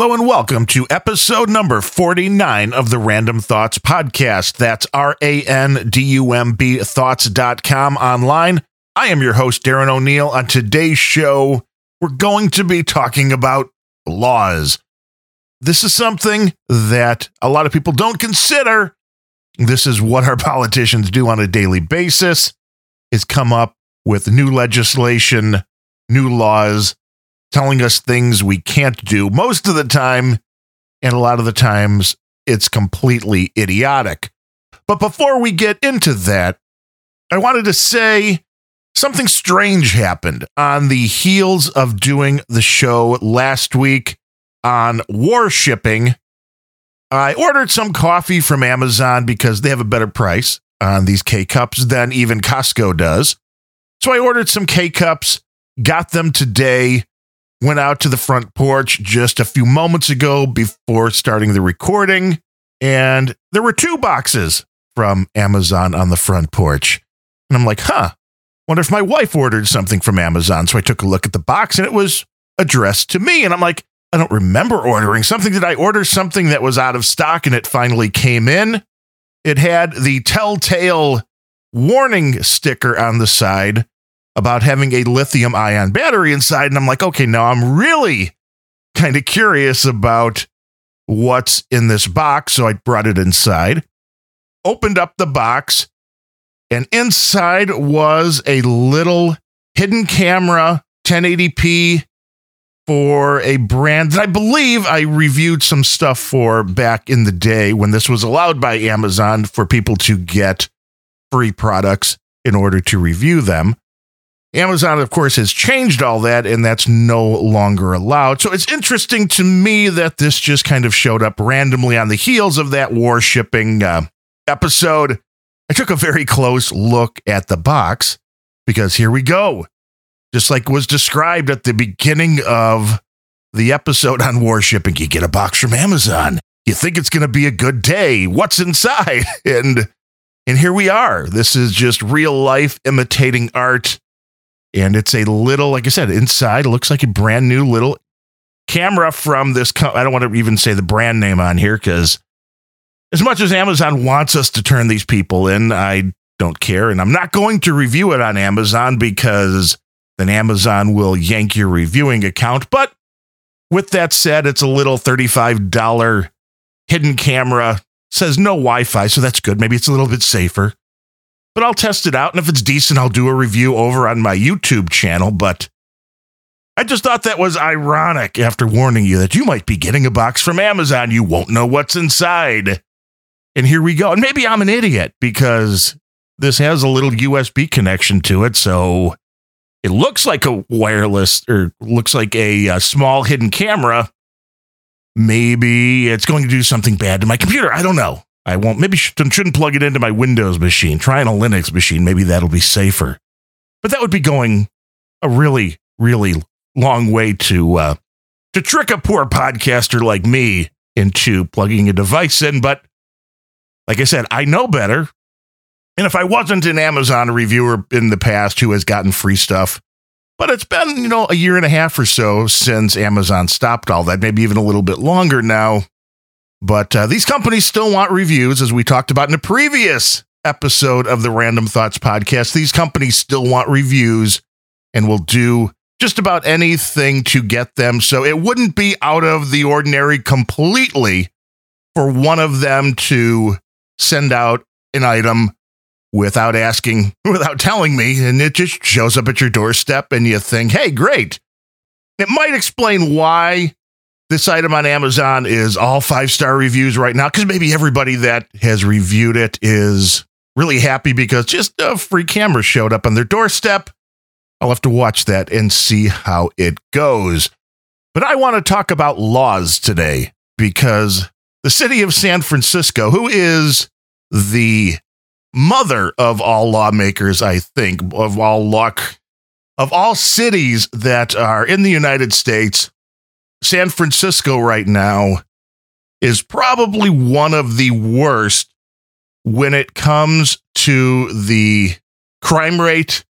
Hello and welcome to episode number 49 of the Random Thoughts Podcast. That's R A N D U M B thoughts.com online. I am your host, Darren O'Neill. On today's show, we're going to be talking about laws. This is something that a lot of people don't consider. This is what our politicians do on a daily basis is come up with new legislation, new laws telling us things we can't do most of the time. And a lot of the times it's completely idiotic. But before we get into that, I wanted to say something strange happened on the heels of doing the show last week on war shipping. I ordered some coffee from Amazon because they have a better price on these K cups than even Costco does. So I ordered some K cups, got them today went out to the front porch just a few moments ago before starting the recording, and there were two boxes from Amazon on the front porch. And I'm like, huh, wonder if my wife ordered something from Amazon. So I took a look at the box and it was addressed to me. And I'm like, I don't remember ordering something. Did I order something that was out of stock and it finally came in? It had the telltale warning sticker on the side about having a lithium ion battery inside. And I'm like, okay, now I'm really kind of curious about what's in this box. So I brought it inside, opened up the box, and inside was a little hidden camera 1080p for a brand that I believe I reviewed some stuff for back in the day when this was allowed by Amazon for people to get free products in order to review them. Amazon, of course, has changed all that, and that's no longer allowed. So it's interesting to me that this just kind of showed up randomly on the heels of that war shipping uh, episode. I took a very close look at the box because here we go. Just like was described at the beginning of the episode on war shipping, you get a box from Amazon. You think it's going to be a good day. What's inside? And and here we are. This is just real life imitating art and it's a little, like I said, inside looks like a brand new little camera from this. Co- I don't want to even say the brand name on here because as much as Amazon wants us to turn these people in, I don't care. And I'm not going to review it on Amazon because then Amazon will yank your reviewing account. But with that said, it's a little $35 hidden camera. Says no Wi Fi, so that's good. Maybe it's a little bit safer but I'll test it out. And if it's decent, I'll do a review over on my YouTube channel. But I just thought that was ironic after warning you that you might be getting a box from Amazon. You won't know what's inside. And here we go. And maybe I'm an idiot because this has a little USB connection to it. So it looks like a wireless or looks like a, a small hidden camera. Maybe it's going to do something bad to my computer. I don't know. I won't, maybe shouldn't plug it into my Windows machine. Try on a Linux machine. Maybe that'll be safer. But that would be going a really, really long way to, uh, to trick a poor podcaster like me into plugging a device in. But like I said, I know better. And if I wasn't an Amazon reviewer in the past who has gotten free stuff, but it's been, you know, a year and a half or so since Amazon stopped all that, maybe even a little bit longer now. But uh, these companies still want reviews, as we talked about in a previous episode of the Random Thoughts podcast. These companies still want reviews and will do just about anything to get them. So it wouldn't be out of the ordinary completely for one of them to send out an item without asking, without telling me, and it just shows up at your doorstep and you think, hey, great. It might explain why this item on Amazon is all five star reviews right now because maybe everybody that has reviewed it is really happy because just a free camera showed up on their doorstep. I'll have to watch that and see how it goes. But I want to talk about laws today because the city of San Francisco, who is the mother of all lawmakers, I think, of all luck, of all cities that are in the United States, San Francisco right now is probably one of the worst when it comes to the crime rate,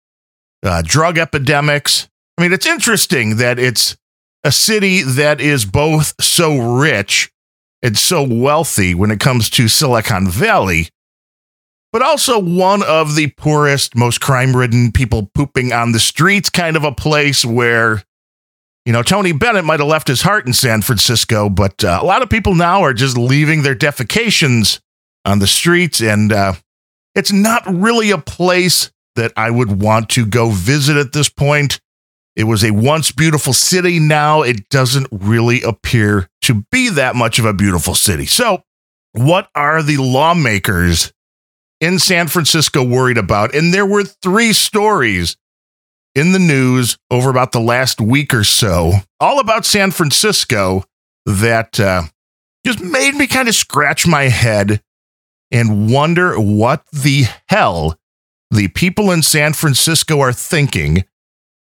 uh, drug epidemics. I mean, it's interesting that it's a city that is both so rich and so wealthy when it comes to Silicon Valley, but also one of the poorest, most crime ridden people pooping on the streets kind of a place where, you know, Tony Bennett might have left his heart in San Francisco, but uh, a lot of people now are just leaving their defecations on the streets. And uh, it's not really a place that I would want to go visit at this point. It was a once beautiful city. Now it doesn't really appear to be that much of a beautiful city. So, what are the lawmakers in San Francisco worried about? And there were three stories in the news over about the last week or so, all about San Francisco, that uh, just made me kind of scratch my head and wonder what the hell the people in San Francisco are thinking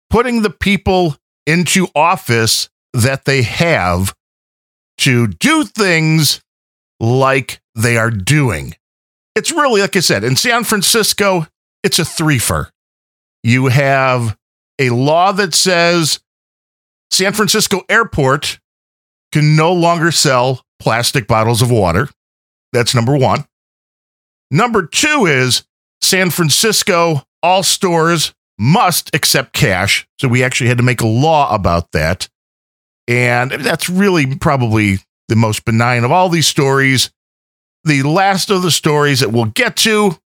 putting the people into office that they have to do things like they are doing. It's really, like I said, in San Francisco, it's a threefer. You have a law that says San Francisco Airport can no longer sell plastic bottles of water. That's number one. Number two is San Francisco, all stores must accept cash. So we actually had to make a law about that. And that's really probably the most benign of all these stories. The last of the stories that we'll get to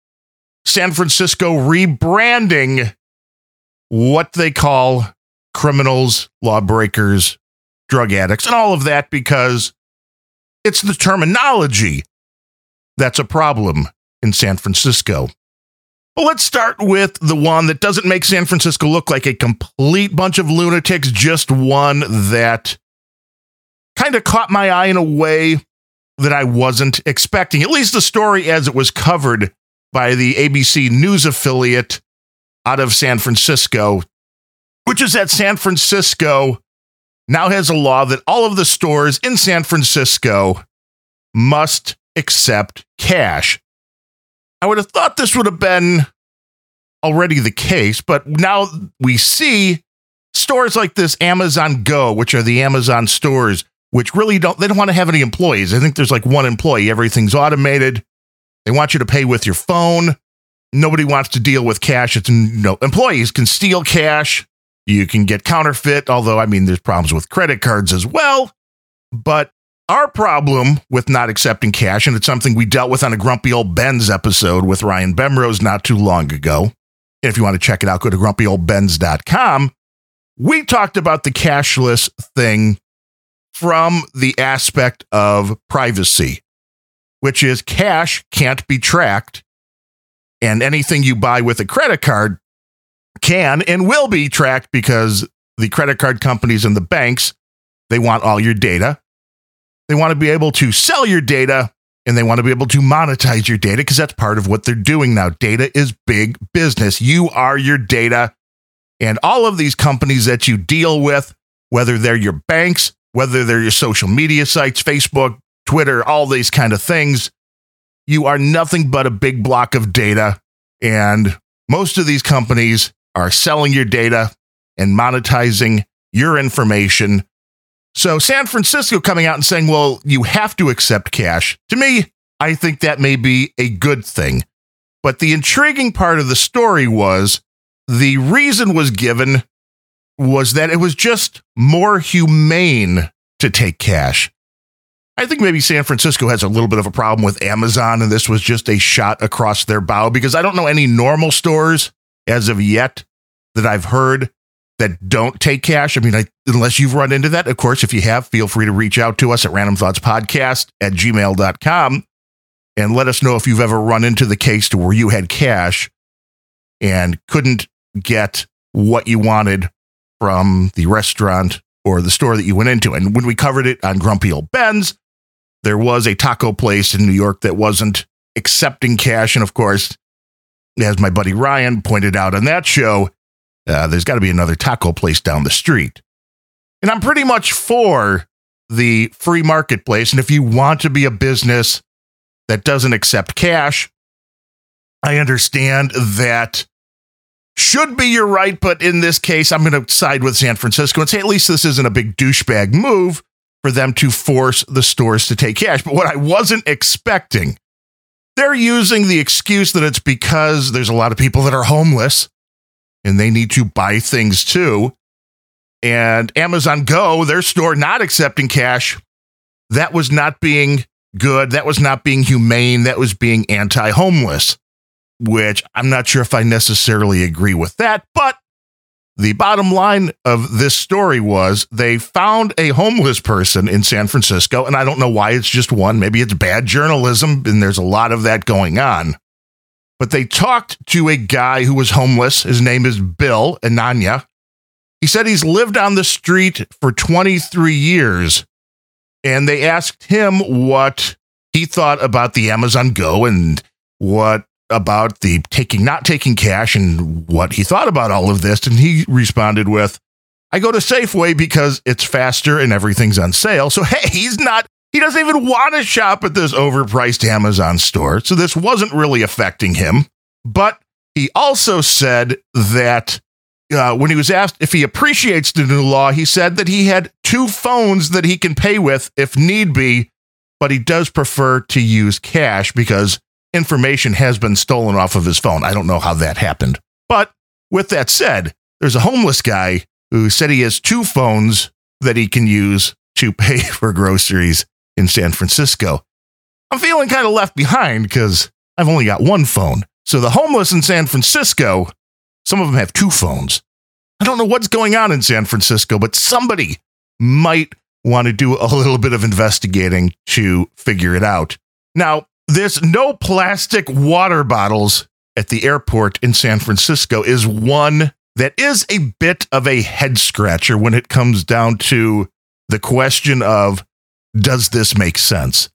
San Francisco rebranding what they call criminals, lawbreakers, drug addicts, and all of that because it's the terminology that's a problem in San Francisco. But let's start with the one that doesn't make San Francisco look like a complete bunch of lunatics, just one that kind of caught my eye in a way that I wasn't expecting. At least the story as it was covered by the ABC News affiliate out of San Francisco, which is that San Francisco now has a law that all of the stores in San Francisco must accept cash. I would have thought this would have been already the case, but now we see stores like this Amazon Go, which are the Amazon stores, which really don't they don't want to have any employees. I think there's like one employee, everything's automated. They want you to pay with your phone. Nobody wants to deal with cash. It's no employees can steal cash. You can get counterfeit, although I mean there's problems with credit cards as well. But our problem with not accepting cash, and it's something we dealt with on a Grumpy Old Ben's episode with Ryan Bemrose not too long ago. If you want to check it out, go to grumpyoldbens.com. We talked about the cashless thing from the aspect of privacy, which is cash can't be tracked, and anything you buy with a credit card can and will be tracked because the credit card companies and the banks they want all your data they want to be able to sell your data and they want to be able to monetize your data because that's part of what they're doing now. Data is big business. You are your data. And all of these companies that you deal with, whether they're your banks, whether they're your social media sites, Facebook, Twitter, all these kind of things, you are nothing but a big block of data. And most of these companies are selling your data and monetizing your information so San Francisco coming out and saying, well, you have to accept cash. To me, I think that may be a good thing. But the intriguing part of the story was the reason was given was that it was just more humane to take cash. I think maybe San Francisco has a little bit of a problem with Amazon, and this was just a shot across their bow because I don't know any normal stores as of yet that I've heard that don't take cash. I mean, I, unless you've run into that, of course, if you have, feel free to reach out to us at Random Thoughts Podcast at gmail.com and let us know if you've ever run into the case to where you had cash and couldn't get what you wanted from the restaurant or the store that you went into. And when we covered it on Grumpy Old Ben's, there was a taco place in New York that wasn't accepting cash. And of course, as my buddy Ryan pointed out on that show, uh, there's got to be another taco place down the street. And I'm pretty much for the free marketplace. And if you want to be a business that doesn't accept cash, I understand that should be your right, but in this case, I'm going to side with San Francisco and say at least this isn't a big douchebag move for them to force the stores to take cash. But what I wasn't expecting, they're using the excuse that it's because there's a lot of people that are homeless and they need to buy things too. And Amazon Go, their store not accepting cash, that was not being good. That was not being humane. That was being anti homeless, which I'm not sure if I necessarily agree with that. But the bottom line of this story was they found a homeless person in San Francisco. And I don't know why it's just one. Maybe it's bad journalism, and there's a lot of that going on. But they talked to a guy who was homeless. His name is Bill Ananya. He said he's lived on the street for 23 years and they asked him what he thought about the Amazon Go and what about the taking not taking cash and what he thought about all of this and he responded with I go to Safeway because it's faster and everything's on sale. So hey, he's not he doesn't even want to shop at this overpriced Amazon store. So this wasn't really affecting him. But he also said that uh, when he was asked if he appreciates the new law, he said that he had two phones that he can pay with if need be, but he does prefer to use cash because information has been stolen off of his phone. I don't know how that happened. But with that said, there's a homeless guy who said he has two phones that he can use to pay for groceries in San Francisco. I'm feeling kind of left behind because I've only got one phone. So the homeless in San Francisco some of them have two phones. I don't know what's going on in San Francisco, but somebody might want to do a little bit of investigating to figure it out. Now, there's no plastic water bottles at the airport in San Francisco is one that is a bit of a head scratcher when it comes down to the question of does this make sense?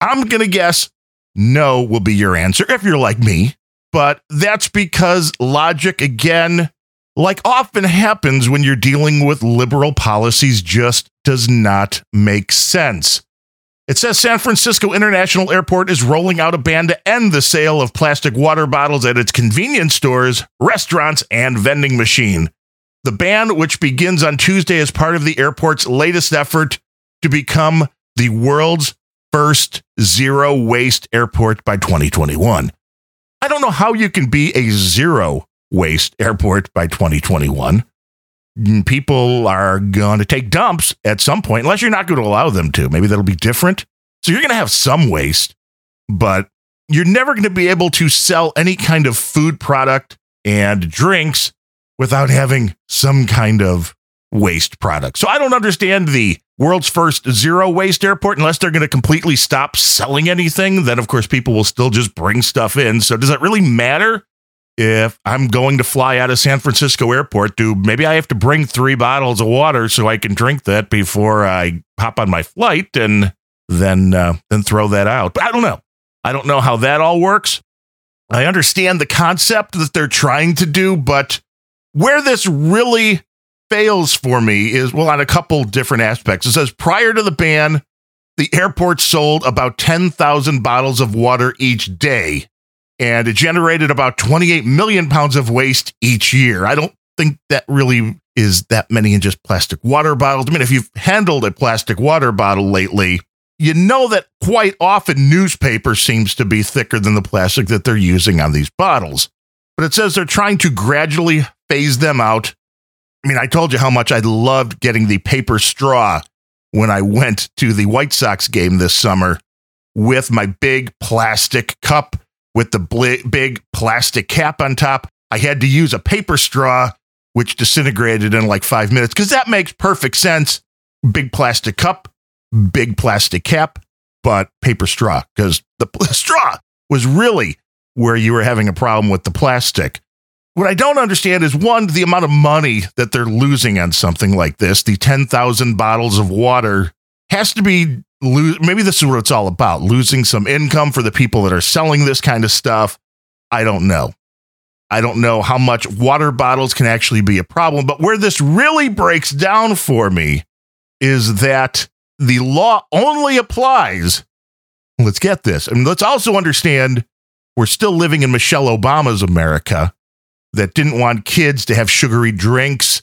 I'm going to guess no will be your answer if you're like me but that's because logic, again, like often happens when you're dealing with liberal policies, just does not make sense. It says San Francisco International Airport is rolling out a ban to end the sale of plastic water bottles at its convenience stores, restaurants, and vending machine. The ban, which begins on Tuesday is part of the airport's latest effort to become the world's first zero waste airport by 2021. I don't know how you can be a zero waste airport by 2021. People are going to take dumps at some point, unless you're not going to allow them to. Maybe that'll be different. So you're going to have some waste, but you're never going to be able to sell any kind of food product and drinks without having some kind of waste product. So I don't understand the world's first zero waste airport unless they're going to completely stop selling anything. Then, of course, people will still just bring stuff in. So does it really matter if I'm going to fly out of San Francisco airport? Do maybe I have to bring three bottles of water so I can drink that before I hop on my flight and then uh, then throw that out? But I don't know. I don't know how that all works. I understand the concept that they're trying to do, but where this really fails for me is well on a couple different aspects. It says prior to the ban, the airport sold about 10,000 bottles of water each day and it generated about 28 million pounds of waste each year. I don't think that really is that many in just plastic water bottles. I mean, if you've handled a plastic water bottle lately, you know that quite often newspaper seems to be thicker than the plastic that they're using on these bottles. But it says they're trying to gradually phase them out I mean, I told you how much I loved getting the paper straw when I went to the White Sox game this summer with my big plastic cup with the bl- big plastic cap on top. I had to use a paper straw, which disintegrated in like five minutes because that makes perfect sense. Big plastic cup, big plastic cap, but paper straw because the straw was really where you were having a problem with the plastic. What I don't understand is one, the amount of money that they're losing on something like this. The 10,000 bottles of water has to be, lo- maybe this is what it's all about losing some income for the people that are selling this kind of stuff. I don't know. I don't know how much water bottles can actually be a problem, but where this really breaks down for me is that the law only applies. Let's get this. And let's also understand we're still living in Michelle Obama's America that didn't want kids to have sugary drinks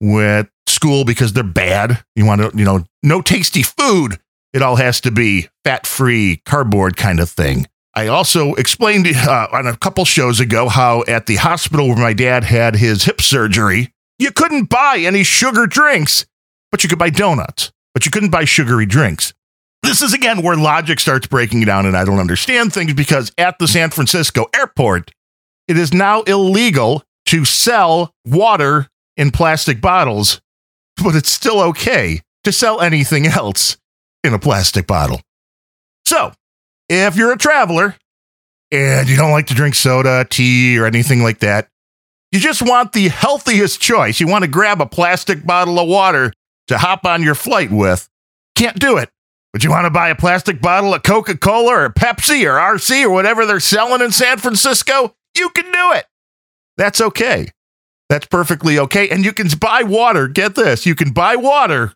with school because they're bad. You want to, you know, no tasty food. It all has to be fat free, cardboard kind of thing. I also explained uh, on a couple shows ago how at the hospital where my dad had his hip surgery, you couldn't buy any sugar drinks, but you could buy donuts, but you couldn't buy sugary drinks. This is again where logic starts breaking down, and I don't understand things because at the San Francisco airport, it is now illegal to sell water in plastic bottles, but it's still okay to sell anything else in a plastic bottle. So, if you're a traveler and you don't like to drink soda, tea, or anything like that, you just want the healthiest choice. You want to grab a plastic bottle of water to hop on your flight with. Can't do it. But you want to buy a plastic bottle of Coca Cola or Pepsi or RC or whatever they're selling in San Francisco? You can do it. That's okay. That's perfectly okay. And you can buy water. Get this you can buy water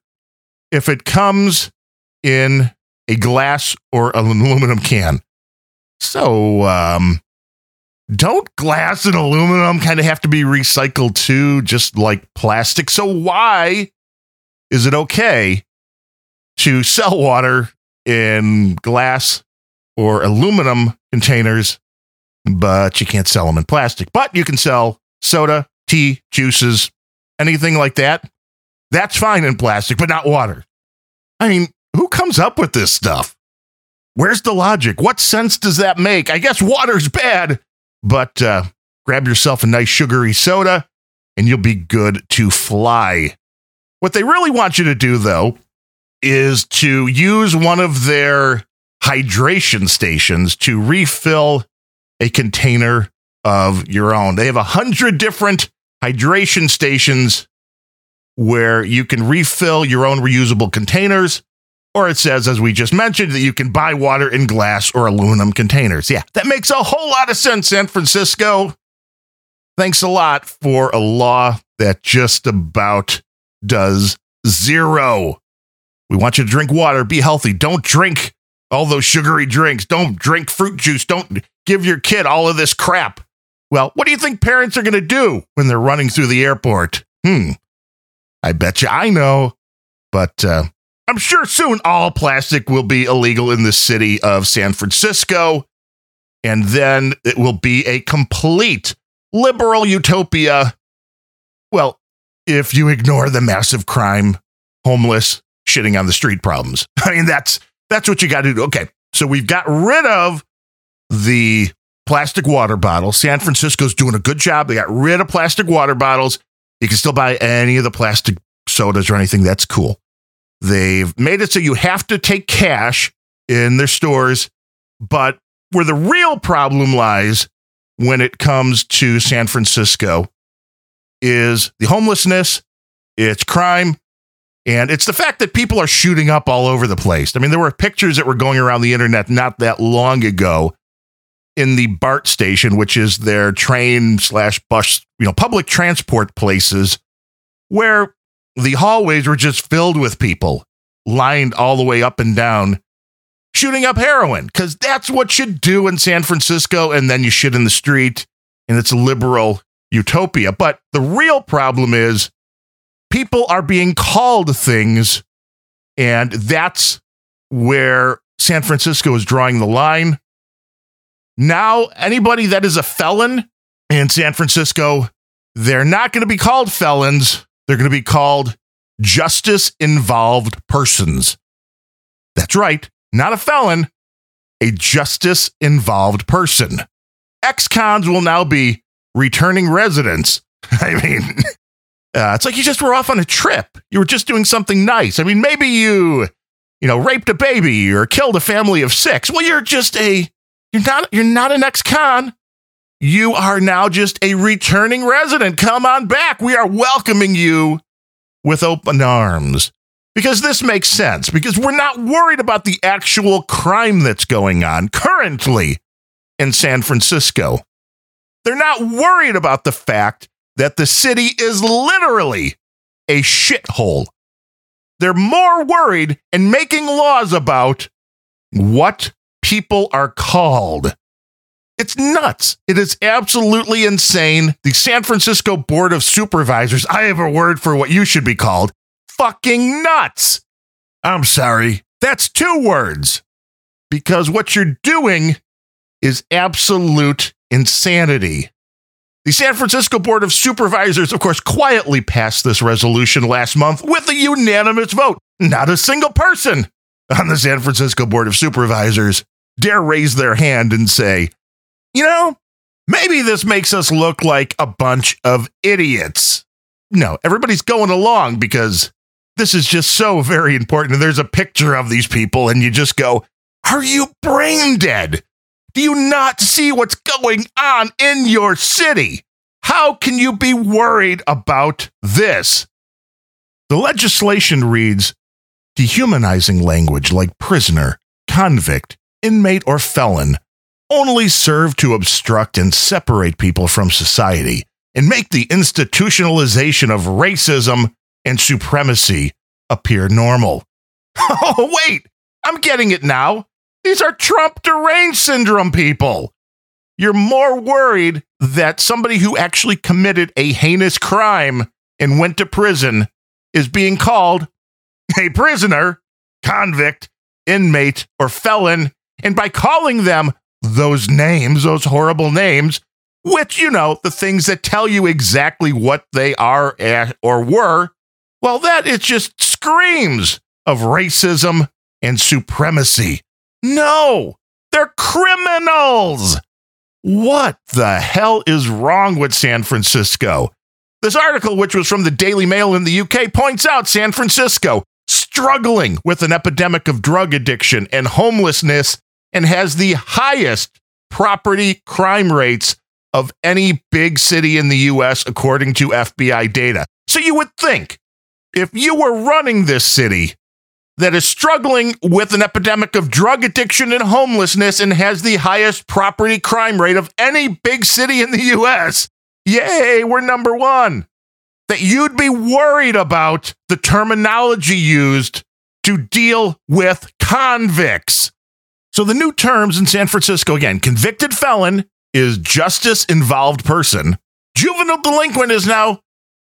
if it comes in a glass or an aluminum can. So, um, don't glass and aluminum kind of have to be recycled too, just like plastic? So, why is it okay to sell water in glass or aluminum containers, but you can't sell them in plastic? But you can sell soda, tea, juices, anything like that. That's fine in plastic, but not water. I mean, who comes up with this stuff? Where's the logic? What sense does that make? I guess water's bad, but uh, grab yourself a nice sugary soda and you'll be good to fly. What they really want you to do, though, is to use one of their hydration stations to refill a container of your own. They have a hundred different hydration stations where you can refill your own reusable containers or it says, as we just mentioned, that you can buy water in glass or aluminum containers. Yeah, that makes a whole lot of sense, San Francisco. Thanks a lot for a law that just about does zero. We want you to drink water, be healthy. Don't drink all those sugary drinks. Don't drink fruit juice. Don't give your kid all of this crap. Well, what do you think parents are going to do when they're running through the airport? Hmm. I bet you I know. But uh, I'm sure soon all plastic will be illegal in the city of San Francisco. And then it will be a complete liberal utopia. Well, if you ignore the massive crime, homeless, shitting on the street problems. I mean, that's that's what you got to do. Okay. So we've got rid of the plastic water bottle. San Francisco's doing a good job. They got rid of plastic water bottles. You can still buy any of the plastic sodas or anything. That's cool. They've made it so you have to take cash in their stores, but where the real problem lies when it comes to San Francisco is the homelessness, it's crime, and it's the fact that people are shooting up all over the place. I mean, there were pictures that were going around the internet not that long ago in the BART station, which is their train slash bus, you know, public transport places, where the hallways were just filled with people lined all the way up and down shooting up heroin because that's what you do in San Francisco. And then you shit in the street and it's a liberal utopia. But the real problem is people are being called things. And that's where San Francisco is drawing the line. Now, anybody that is a felon in San Francisco, they're not going to be called felons. They're going to be called justice involved persons. That's right, not a felon, a justice involved person. Ex cons will now be returning residents. I mean, uh, it's like you just were off on a trip. You were just doing something nice. I mean, maybe you, you know, raped a baby or killed a family of six. Well, you're just a, you're not, you're not an ex con. You are now just a returning resident. Come on back. We are welcoming you with open arms. Because this makes sense, because we're not worried about the actual crime that's going on currently in San Francisco. They're not worried about the fact that the city is literally a shithole. They're more worried and making laws about what people are called. It's nuts. It is absolutely insane. The San Francisco Board of Supervisors, I have a word for what you should be called fucking nuts. I'm sorry. That's two words. Because what you're doing is absolute insanity. The San Francisco Board of Supervisors, of course, quietly passed this resolution last month with a unanimous vote. Not a single person on the San Francisco Board of Supervisors dare raise their hand and say, you know, maybe this makes us look like a bunch of idiots. No, everybody's going along because this is just so very important. And there's a picture of these people, and you just go, Are you brain dead? Do you not see what's going on in your city? How can you be worried about this? The legislation reads dehumanizing language like prisoner, convict, inmate, or felon only serve to obstruct and separate people from society and make the institutionalization of racism and supremacy appear normal. Oh, wait, I'm getting it now. These are Trump deranged syndrome people. You're more worried that somebody who actually committed a heinous crime and went to prison is being called a prisoner, convict, inmate, or felon. And by calling them those names, those horrible names, which, you know, the things that tell you exactly what they are eh, or were, well, that it just screams of racism and supremacy. No, they're criminals. What the hell is wrong with San Francisco? This article, which was from the Daily Mail in the UK, points out San Francisco struggling with an epidemic of drug addiction and homelessness and has the highest property crime rates of any big city in the US, according to FBI data. So you would think if you were running this city, that is struggling with an epidemic of drug addiction and homelessness and has the highest property crime rate of any big city in the US. Yay, we're number one. That you'd be worried about the terminology used to deal with convicts. So the new terms in San Francisco again convicted felon is justice involved person, juvenile delinquent is now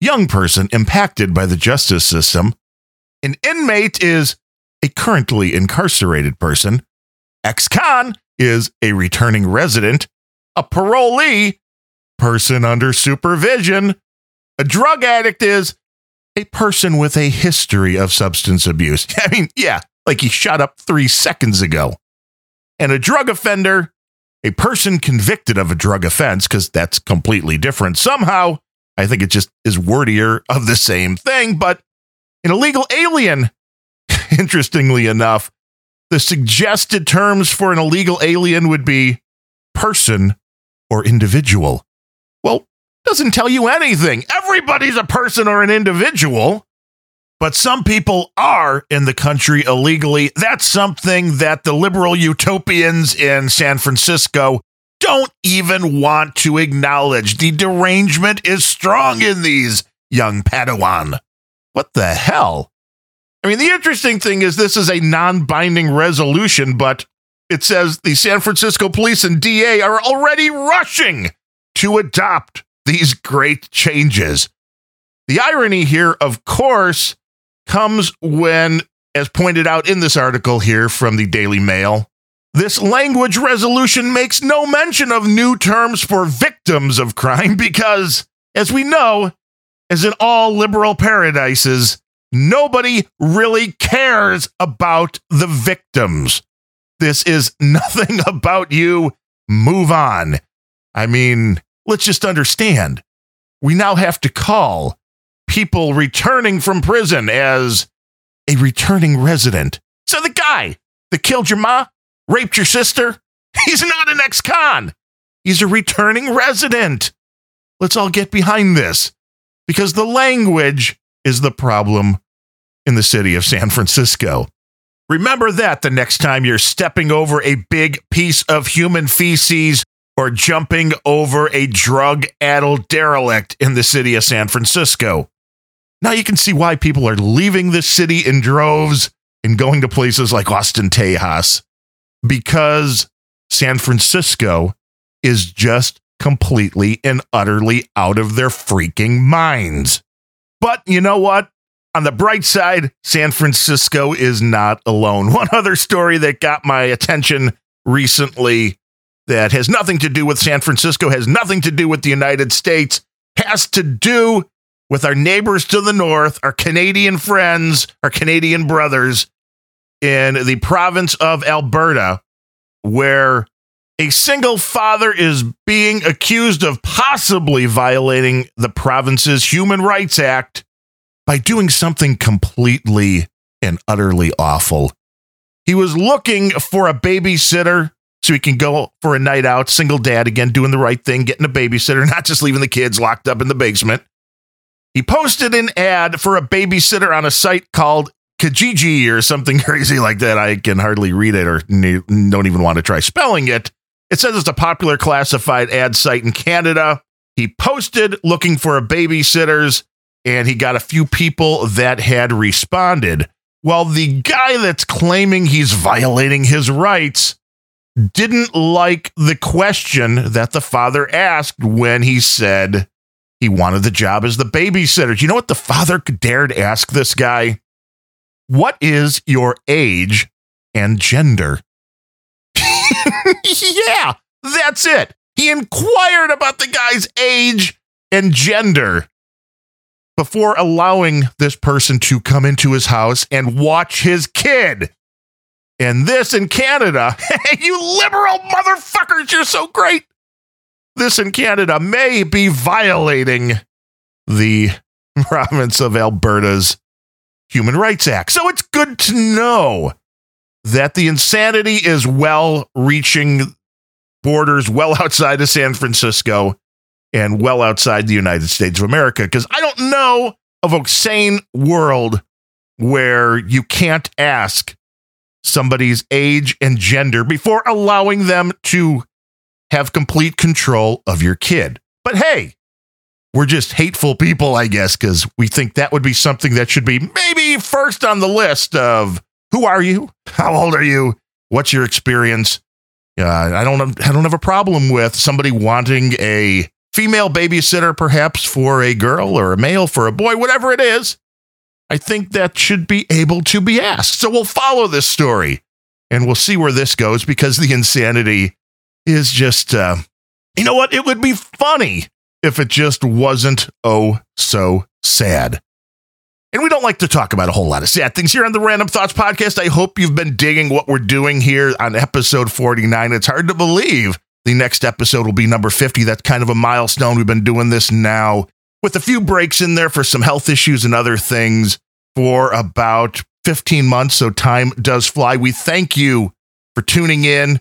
young person impacted by the justice system. An inmate is a currently incarcerated person. Ex con is a returning resident. A parolee, person under supervision. A drug addict is a person with a history of substance abuse. I mean, yeah, like he shot up three seconds ago. And a drug offender, a person convicted of a drug offense, because that's completely different. Somehow, I think it just is wordier of the same thing, but an illegal alien, interestingly enough, the suggested terms for an illegal alien would be person or individual. Well, doesn't tell you anything. Everybody's a person or an individual. But some people are in the country illegally. That's something that the liberal utopians in San Francisco don't even want to acknowledge. The derangement is strong in these young Padawan. What the hell? I mean, the interesting thing is this is a non binding resolution, but it says the San Francisco police and DA are already rushing to adopt these great changes. The irony here, of course, comes when, as pointed out in this article here from the Daily Mail, this language resolution makes no mention of new terms for victims of crime because, as we know, as in all liberal paradises, nobody really cares about the victims. This is nothing about you. Move on. I mean, let's just understand. We now have to call people returning from prison as a returning resident. So the guy that killed your ma, raped your sister, he's not an ex con. He's a returning resident. Let's all get behind this because the language is the problem in the city of San Francisco. Remember that the next time you're stepping over a big piece of human feces or jumping over a drug addled derelict in the city of San Francisco. Now you can see why people are leaving this city in droves and going to places like Austin, Tejas, because San Francisco is just completely and utterly out of their freaking minds. But you know what? On the bright side, San Francisco is not alone. One other story that got my attention recently that has nothing to do with San Francisco, has nothing to do with the United States, has to do with our neighbors to the north, our Canadian friends, our Canadian brothers in the province of Alberta, where a single father is being accused of possibly violating the province's Human Rights Act by doing something completely and utterly awful. He was looking for a babysitter so he can go for a night out, single dad again, doing the right thing, getting a babysitter, not just leaving the kids locked up in the basement. He posted an ad for a babysitter on a site called Kijiji or something crazy like that. I can hardly read it or don't even want to try spelling it. It says it's a popular classified ad site in Canada. He posted looking for a babysitters and he got a few people that had responded. Well, the guy that's claiming he's violating his rights didn't like the question that the father asked when he said he wanted the job as the babysitter. Do you know what the father dared ask this guy? What is your age and gender? yeah, that's it. He inquired about the guy's age and gender before allowing this person to come into his house and watch his kid. And this in Canada, you liberal motherfuckers, you're so great. This in Canada may be violating the province of Alberta's Human Rights Act. So it's good to know that the insanity is well reaching borders well outside of San Francisco and well outside the United States of America. Because I don't know of a sane world where you can't ask somebody's age and gender before allowing them to have complete control of your kid. But hey, we're just hateful people, I guess, because we think that would be something that should be maybe first on the list of who are you? How old are you? What's your experience? Uh, I don't I don't have a problem with somebody wanting a female babysitter, perhaps for a girl or a male for a boy, whatever it is. I think that should be able to be asked. So we'll follow this story and we'll see where this goes because the insanity is just, uh, you know what? It would be funny if it just wasn't oh so sad. And we don't like to talk about a whole lot of sad things here on the Random Thoughts podcast. I hope you've been digging what we're doing here on episode 49. It's hard to believe the next episode will be number 50. That's kind of a milestone. We've been doing this now with a few breaks in there for some health issues and other things for about 15 months. So time does fly. We thank you for tuning in.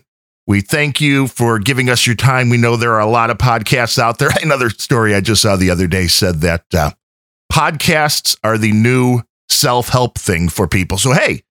We thank you for giving us your time. We know there are a lot of podcasts out there. Another story I just saw the other day said that uh, podcasts are the new self help thing for people. So, hey,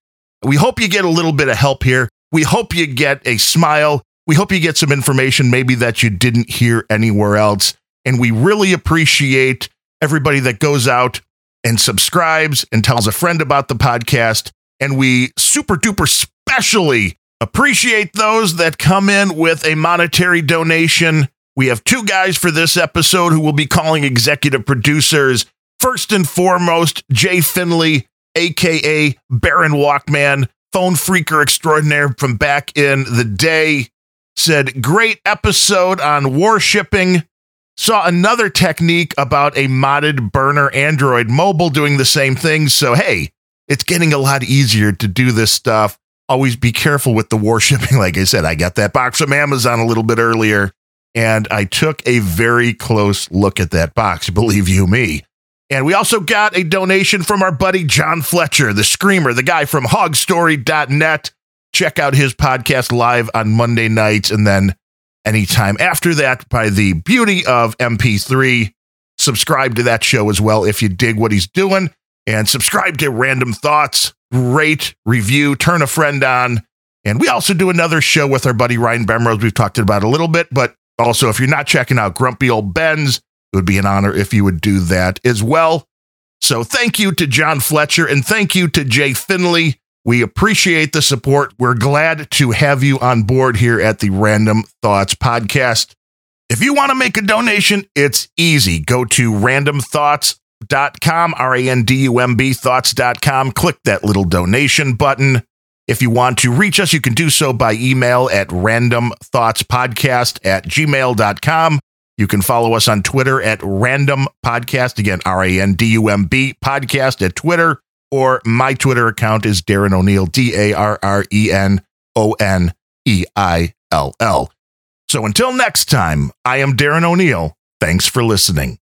we hope you get a little bit of help here. We hope you get a smile. We hope you get some information maybe that you didn't hear anywhere else. And we really appreciate everybody that goes out and subscribes and tells a friend about the podcast. And we super duper specially appreciate those that come in with a monetary donation. We have two guys for this episode who will be calling executive producers. First and foremost, Jay Finley, aka Baron Walkman, phone freaker extraordinaire from back in the day, said, Great episode on warshipping. Saw another technique about a modded burner Android mobile doing the same thing. So, hey, it's getting a lot easier to do this stuff. Always be careful with the warshipping. Like I said, I got that box from Amazon a little bit earlier and I took a very close look at that box, believe you me. And we also got a donation from our buddy John Fletcher, the screamer, the guy from hogstory.net. Check out his podcast live on Monday nights and then anytime after that by the beauty of MP3. Subscribe to that show as well if you dig what he's doing. And subscribe to Random Thoughts, rate, review, turn a friend on. And we also do another show with our buddy Ryan Bemrose. We've talked about a little bit, but also if you're not checking out Grumpy Old Ben's, it would be an honor if you would do that as well. So thank you to John Fletcher and thank you to Jay Finley we appreciate the support. We're glad to have you on board here at the Random Thoughts Podcast. If you want to make a donation, it's easy. Go to Random R A N D U M B thoughts.com. Click that little donation button. If you want to reach us, you can do so by email at randumbthoughtspodcast at gmail.com. You can follow us on Twitter at Randumb Podcast. Again, R A N D U M B podcast at Twitter. Or my Twitter account is Darren O'Neill, D A R R E N O N E I L L. So until next time, I am Darren O'Neill. Thanks for listening.